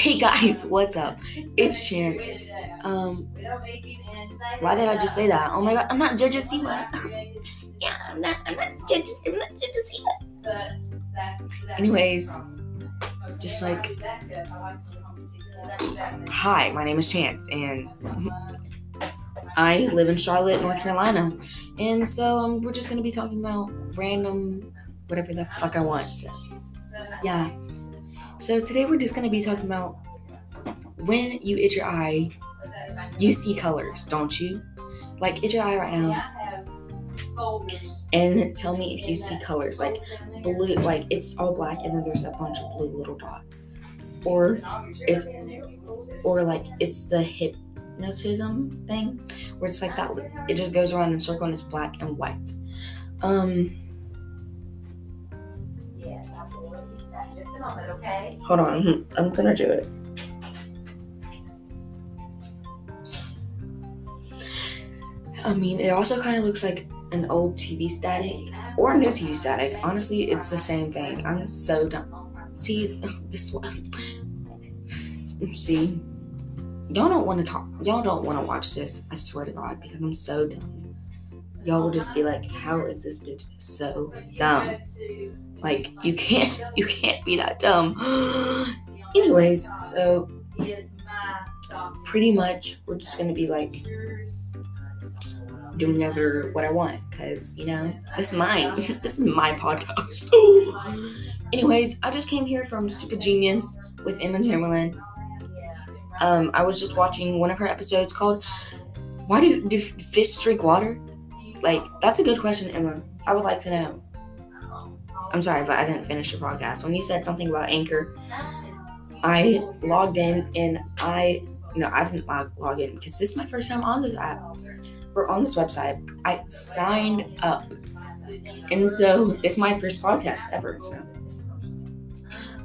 Hey guys, what's up? It's Chance. Um, why did I just say that? Oh my god, I'm not Jojo Siwa. yeah, I'm not. I'm not Jojo. I'm not Jojo Siwa. Anyways, just like, hi, my name is Chance, and I live in Charlotte, North Carolina, and so um, we're just gonna be talking about random, whatever the fuck I want. So, yeah. So today we're just gonna be talking about when you itch your eye, you see colors, don't you? Like itch your eye right now and tell me if you see colors like blue, like it's all black and then there's a bunch of blue little dots, or it's or like it's the hypnotism thing where it's like that. It just goes around in a circle and it's black and white. Um. okay? Hold on, I'm gonna do it. I mean, it also kind of looks like an old TV static or a new TV static. Honestly, it's the same thing. I'm so dumb. See, this one. See, y'all don't want to talk. Y'all don't want to watch this. I swear to God, because I'm so dumb. Y'all will just be like, "How is this bitch so dumb?" Like you can't you can't be that dumb. Anyways, so pretty much we're just gonna be like doing whatever what I want because you know this is mine. this is my podcast. Anyways, I just came here from Stupid Genius with Emma Chamberlain. Um, I was just watching one of her episodes called "Why do, do fish drink water?" Like that's a good question, Emma. I would like to know. I'm sorry, but I didn't finish the podcast. When you said something about Anchor, I logged in and I, you know, I didn't log, log in because this is my first time on this app on this website. I signed up. And so it's my first podcast ever. So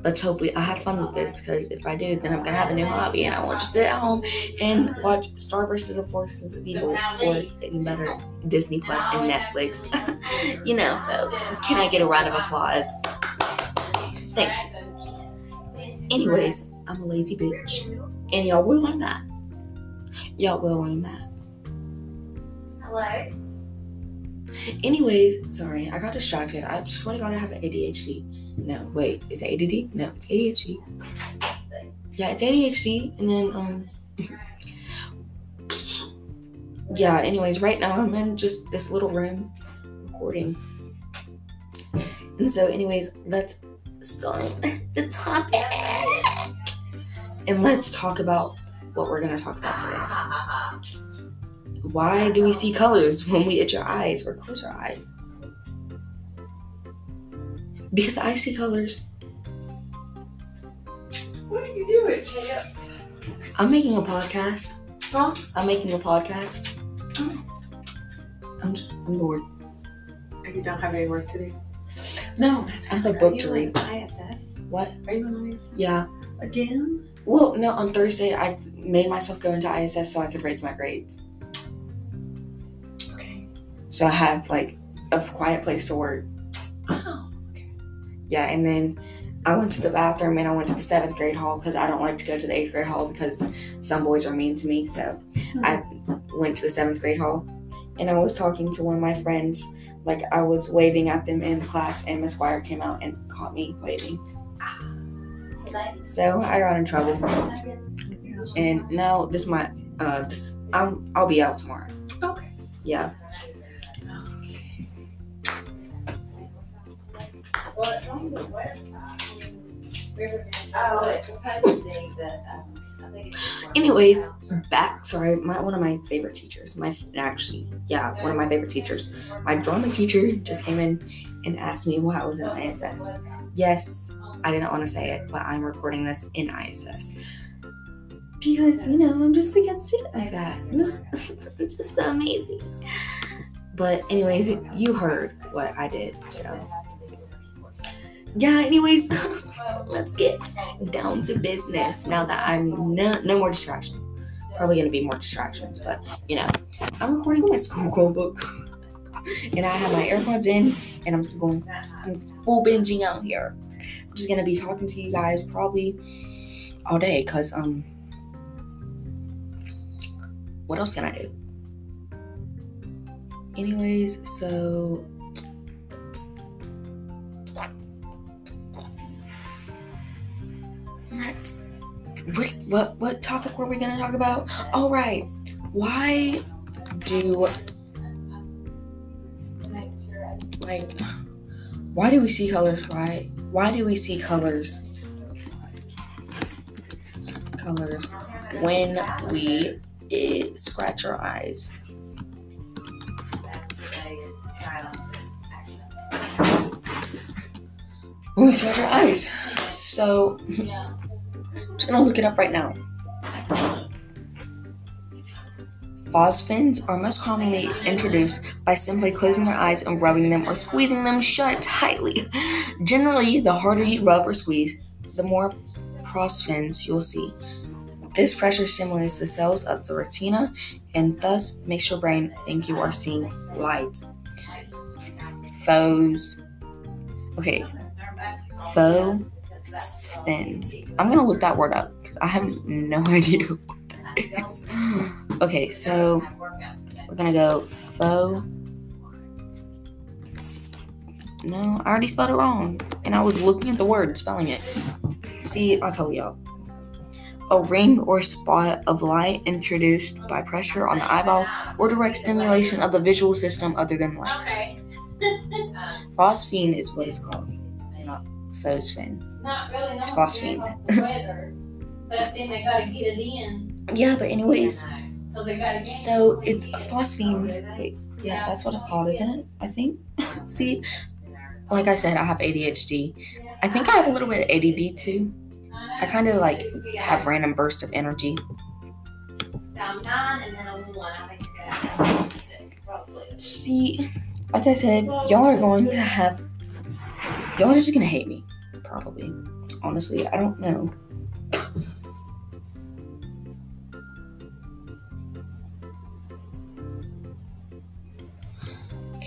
let's hope we I have fun with this because if I do, then I'm gonna have a new hobby and I want to sit at home and watch Star versus the Forces of Evil or even better Disney Plus and Netflix. you know, folks. Can I get a round of applause? Thank you. Anyways, I'm a lazy bitch. And y'all will learn that. Y'all will learn that. Anyways, sorry, I got distracted. I swear to God, I have ADHD. No, wait, is it ADD? No, it's ADHD. Yeah, it's ADHD, and then um, yeah. Anyways, right now I'm in just this little room recording, and so, anyways, let's start the topic, and let's talk about what we're gonna talk about today. Why do we see colors when we itch our eyes or close our eyes? Because I see colors. What are you doing, Chance? I'm making a podcast. Huh? I'm making a podcast. I'm, I'm bored. You don't have any work to do? No, I have a book to read. ISS? What? Are you on ISS? Yeah. Again? Well, no, on Thursday I made myself go into ISS so I could rate my grades. Okay. So I have like a quiet place to work. Oh. Yeah, and then I went to the bathroom and I went to the seventh grade hall because I don't like to go to the eighth grade hall because some boys are mean to me. So I went to the seventh grade hall and I was talking to one of my friends. Like I was waving at them in class, and Miss Squire came out and caught me waving. So I got in trouble. And now this might uh this I'm I'll be out tomorrow. Okay. Yeah. Oh, it's supposed to be, but um, I think it's. Anyways, back sorry, my one of my favorite teachers. My actually, yeah, one of my favorite teachers. My drama teacher just came in and asked me why I was in ISS. Yes, I didn't want to say it, but I'm recording this in ISS. Because, you know, I'm just a good student like that. I'm just, it's just so amazing. But anyways, you heard what I did, so yeah, anyways, let's get down to business now that I'm no, no more distraction. Probably gonna be more distractions, but you know, I'm recording my school Chromebook and I have my AirPods in and I'm just going, I'm full binging out here. I'm just gonna be talking to you guys probably all day because um what else can I do? Anyways, so what what what topic were we gonna talk about? All right, why do like why do we see colors? Why why do we see colors? Colors when we eh, scratch our eyes. When we scratch our eyes. So I'm just gonna look it up right now. Phosphenes are most commonly introduced by simply closing your eyes and rubbing them or squeezing them shut tightly. Generally, the harder you rub or squeeze, the more phosphenes you'll see. This pressure stimulates the cells of the retina and thus makes your brain think you are seeing light. Phos. Okay. Phosphins. I'm gonna look that word up because I have no idea what that is. Okay, so we're gonna go faux. No, I already spelled it wrong, and I was looking at the word, spelling it. See, I told y'all. A ring or spot of light introduced by pressure on the eyeball or direct stimulation of the visual system other than light. Okay. Phosphine is what it's called, not phosphine. Not really. It's phosphine. one the weather. But then they gotta get it in. Yeah, but anyways, Cause they gotta get so it's phosphine. Wait, yeah, that's what it's called, isn't it? I think. See, like I said, I have ADHD. I think I have a little bit of ADD too. I kind of like have random bursts of energy. Down nine and then a one. I think you're gonna have six, probably. See, like I said, y'all are going to have. Y'all are just gonna hate me, probably. Honestly, I don't know.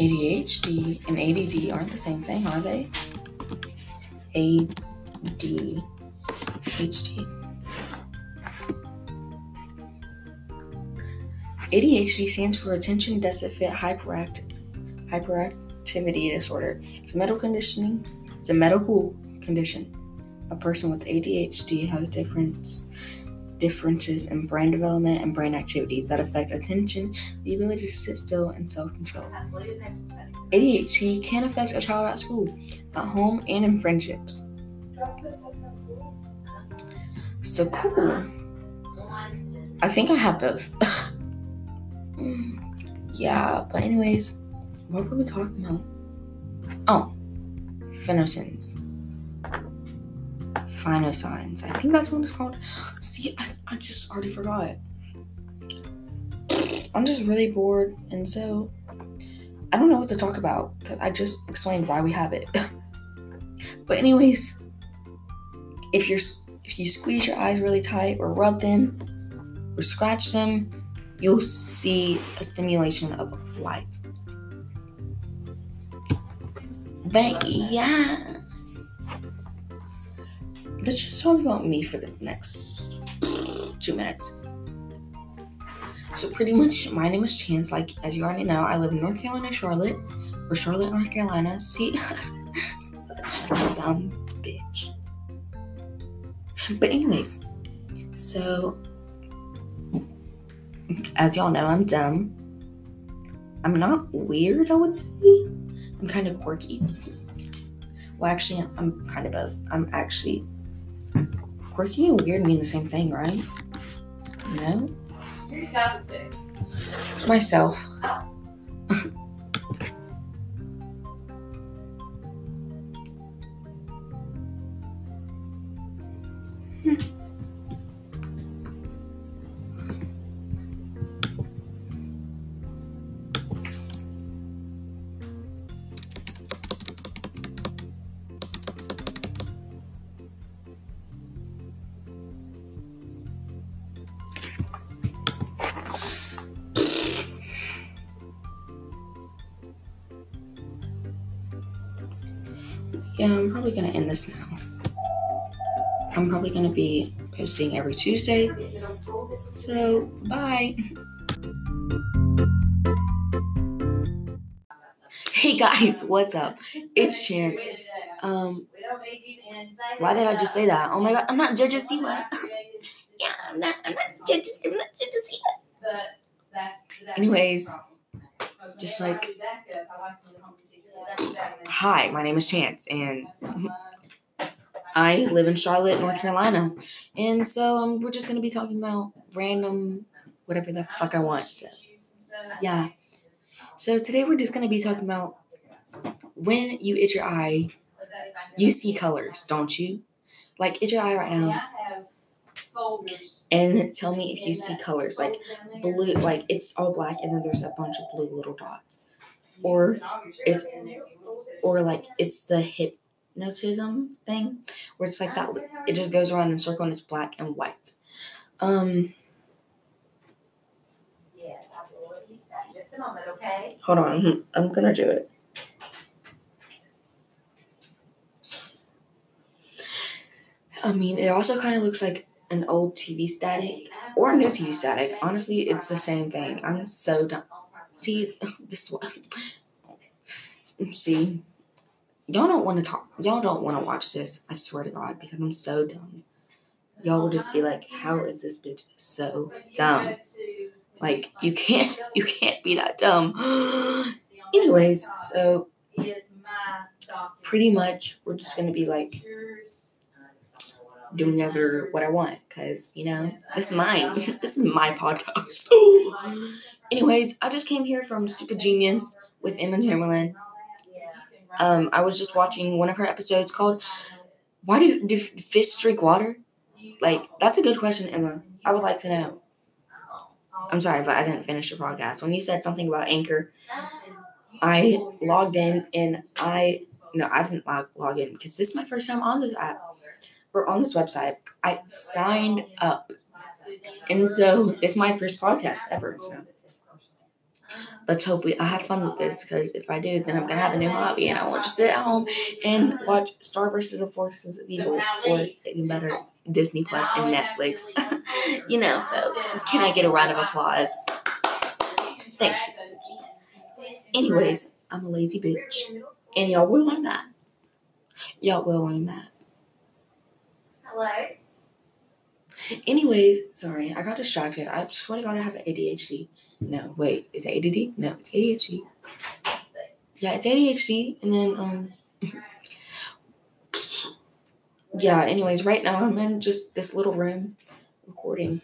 ADHD and ADD aren't the same thing, are they? ADHD. ADHD stands for Attention Deficit Hyperact- Hyperactivity Disorder. It's a medical conditioning. It's a medical condition. A person with ADHD has difference differences in brain development and brain activity that affect attention, the ability to sit still, and self-control. ADHD can affect a child at school, at home, and in friendships. So cool. I think I have both. Yeah, but anyways, what were we talking about? Oh, phenosins. Phenosines. I think that's what it's called. See, I, I just already forgot. I'm just really bored, and so I don't know what to talk about because I just explained why we have it. but anyways, if you're if you squeeze your eyes really tight or rub them or scratch them, you'll see a stimulation of light. But yeah, let's just talk about me for the next two minutes. So pretty much, my name is Chance. Like as you already know, I live in North Carolina, Charlotte, or Charlotte, North Carolina. See, such a dumb bitch. But anyways, so as y'all know, I'm dumb. I'm not weird, I would say. I'm kind of quirky. Well, actually, I'm kind of both. I'm actually quirky and weird mean the same thing, right? No? You're topic. Myself. Yeah, oh. I'm probably gonna end this now. I'm probably gonna be posting every Tuesday. So, bye. Hey guys, what's up? It's Chance. Um, why did I just say that? Oh my god, I'm not Jojo Siwa. yeah, I'm not. I'm not Jojo. I'm not Jojo Siwa. Anyways, just like, hi, my name is Chance, and I live in Charlotte, North Carolina, and so um, we're just gonna be talking about random, whatever the fuck I want. So, yeah. So today we're just gonna be talking about when you itch your eye, you see colors, don't you? Like itch your eye right now and tell me if you see colors like blue, like it's all black and then there's a bunch of blue little dots, or it's or like it's the hypnotism thing where it's like that. It just goes around in a circle and it's black and white. Um. Hold on, I'm gonna do it. I mean, it also kind of looks like an old TV static or new TV static. Honestly, it's the same thing. I'm so done. See, this one. See, y'all don't want to talk. Y'all don't want to watch this. I swear to God, because I'm so dumb. Y'all will just be like, "How is this bitch so dumb?" Like you can't, you can't be that dumb. Anyways, so pretty much we're just gonna be like doing whatever what I want because you know this is mine. this is my podcast. Anyways, I just came here from Stupid Genius with Emma Chamberlain. Um, I was just watching one of her episodes called "Why do do fish drink water?" Like that's a good question, Emma. I would like to know. I'm sorry, but I didn't finish the podcast. When you said something about Anchor, I logged in and I no, I didn't log, log in because this is my first time on this app or on this website. I signed up, and so this is my first podcast ever. So let's hope we I have fun with this because if I do, then I'm gonna have a new hobby and I won't just sit at home and watch Star versus the Forces of Evil or even better Disney Plus and Netflix. you know, folks. Can I get a round of applause? Thank you. Anyways, I'm a lazy bitch. And y'all will learn that. Y'all will learn that. Hello. Anyways, sorry, I got distracted. I swear to God, I have ADHD. No, wait, is it ADD? No, it's ADHD. Yeah, it's ADHD. And then, um, yeah, anyways, right now I'm in just this little room recording.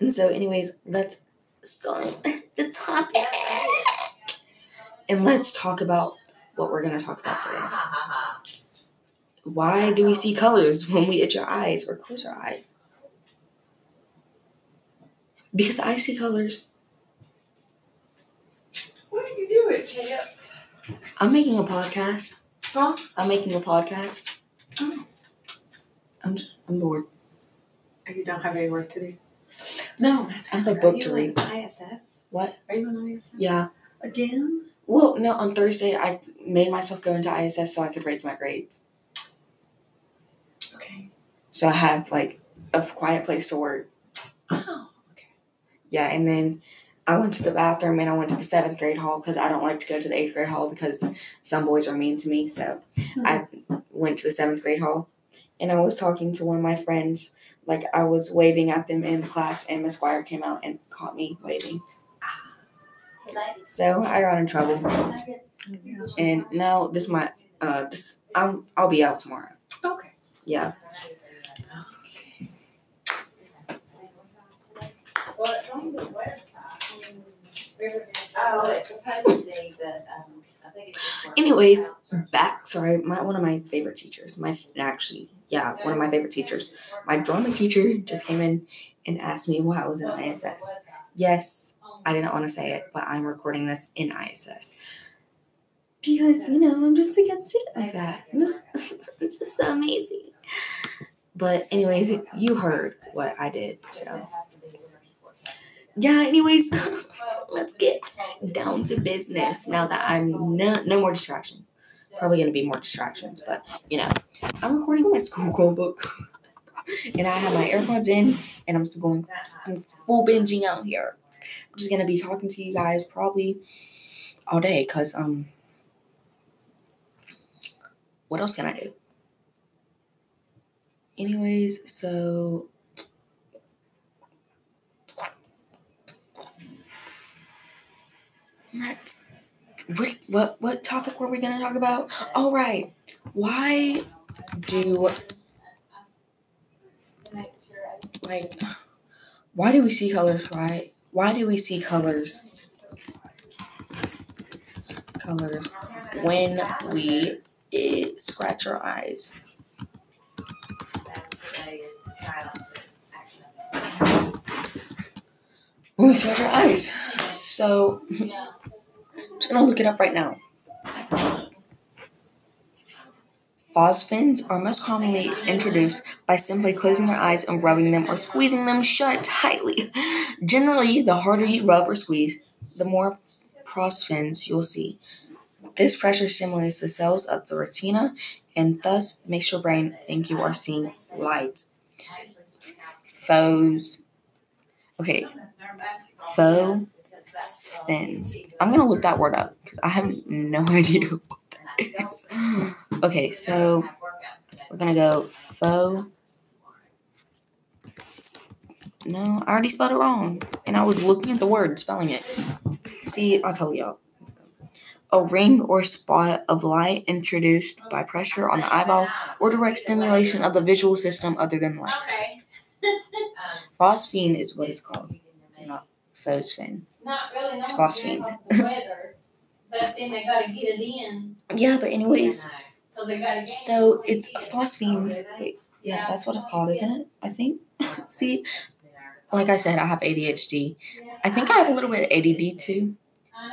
And so, anyways, let's start the topic. And let's talk about what we're going to talk about today. Why do we see colors when we itch our eyes or close our eyes? Because I see colors. What are you doing, Chance? I'm making a podcast. Huh? I'm making a podcast. Oh. I'm I'm bored. Oh, you don't have any work to do. No, I have a book to read. ISS? What? Are you on ISS? Yeah. Again? Well, no, on Thursday I made myself go into ISS so I could raise my grades. Okay. So I have like a quiet place to work. Oh. Yeah, and then I went to the bathroom and I went to the seventh grade hall because I don't like to go to the eighth grade hall because some boys are mean to me. So I went to the seventh grade hall and I was talking to one of my friends. Like I was waving at them in class, and Miss Squire came out and caught me waving. So I got in trouble, and now this might uh this I'm I'll be out tomorrow. Okay. Yeah. Oh, it's supposed to be, but um, I think it's. just Anyways, back sorry my one of my favorite teachers my actually yeah one of my favorite teachers. My drama teacher just came in and asked me why i was in iss yes i didn't want to say it but i'm recording this in iss because you know i'm just a good student like that. I'm just, it's just so amazing. But anyways you heard what i did so yeah anyways let's get down to business now that i'm no, no more distraction probably to be more distractions but you know i'm recording on my school chromebook and I have my AirPods in, and I'm still going. I'm full binging out here. I'm just gonna be talking to you guys probably all day, cause um, what else can I do? Anyways, so let's what what what topic were we gonna talk about? All right, why do like why do we see colors? Why why do we see colors? Colors when we eh, scratch our eyes. When we scratch our eyes. So just gonna look it up right now. Phosphenes are most commonly introduced by simply closing your eyes and rubbing them or squeezing them shut tightly. Generally, the harder you rub or squeeze, the more phosphenes you'll see. This pressure stimulates the cells of the retina and thus makes your brain think you are seeing light. Phos. Okay, phosphins. I'm gonna look that word up because I have no idea what that is. Okay, so we're gonna go faux. No, I already spelled it wrong, and I was looking at the word, spelling it. See, I'll tell y'all. A ring or spot of light introduced by pressure on the eyeball or direct stimulation of the visual system other than light. Okay. Phosphine is what it's called, not phosphine. Not really It's known phosphine. because the weather, but then they gotta get it in. Yeah, but anyways, Cause they gotta get. so it's phosphines. Wait, yeah, that's what it's called, isn't it? I think. See, like I said, I have ADHD. I think I have a little bit of ADD too.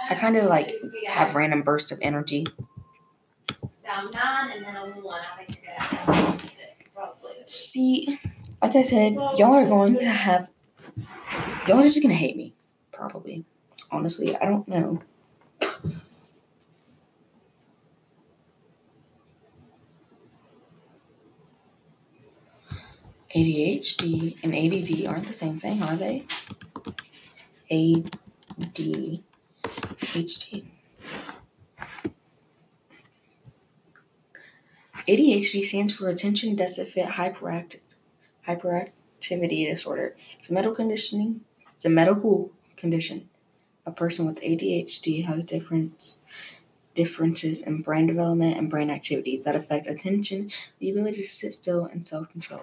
I kind of like have random bursts of energy. Down nine and then a one, I think you're gonna have six, probably. See, like I said, y'all are going to have. Y'all are just gonna hate me, probably. Honestly, I don't know. ADHD and ADD aren't the same thing, are they? ADHD. ADHD stands for Attention Deficit Hyperact- Hyperactivity Disorder. It's a medical conditioning. It's a medical condition. A person with ADHD has difference differences in brain development and brain activity that affect attention, the ability to sit still, and self-control.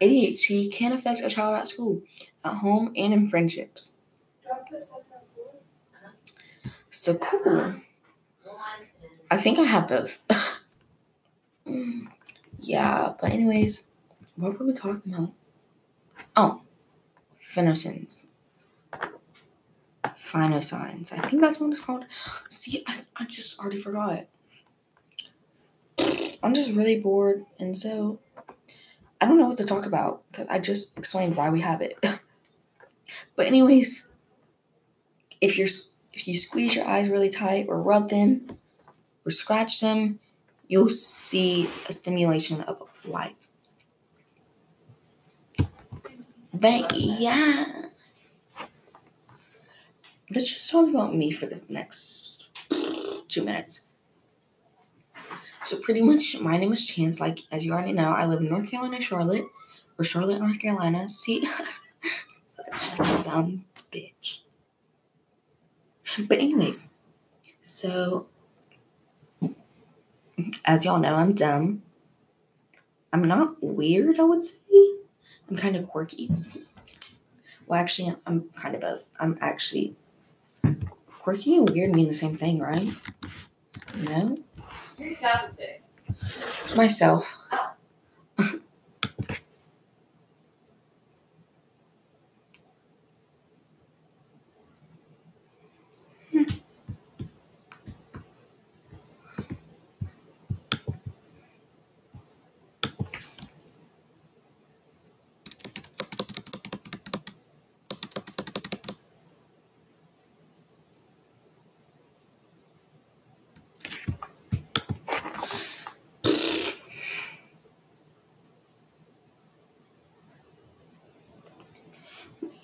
ADHD can affect a child at school, at home, and in friendships. So cool. I think I have both. Yeah, but anyways, what were we talking about? Oh, phenosins. Phenosines. I think that's what it's called. See, I, I just already forgot. I'm just really bored, and so I don't know what to talk about because I just explained why we have it. but anyways, if you're if you squeeze your eyes really tight or rub them or scratch them, you'll see a stimulation of light. But yeah, let's just talk about me for the next two minutes. So pretty much, my name is Chance. Like as you already know, I live in North Carolina, Charlotte, or Charlotte, North Carolina. See, such a dumb bitch. But anyways, so as y'all know, I'm dumb. I'm not weird, I would say. I'm kind of quirky. Well, actually, I'm kind of both. I'm actually quirky and weird mean the same thing, right? No? Who you talking to? Myself.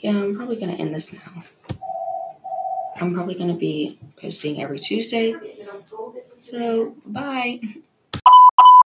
Yeah, I'm probably gonna end this now. I'm probably gonna be posting every Tuesday. So bye.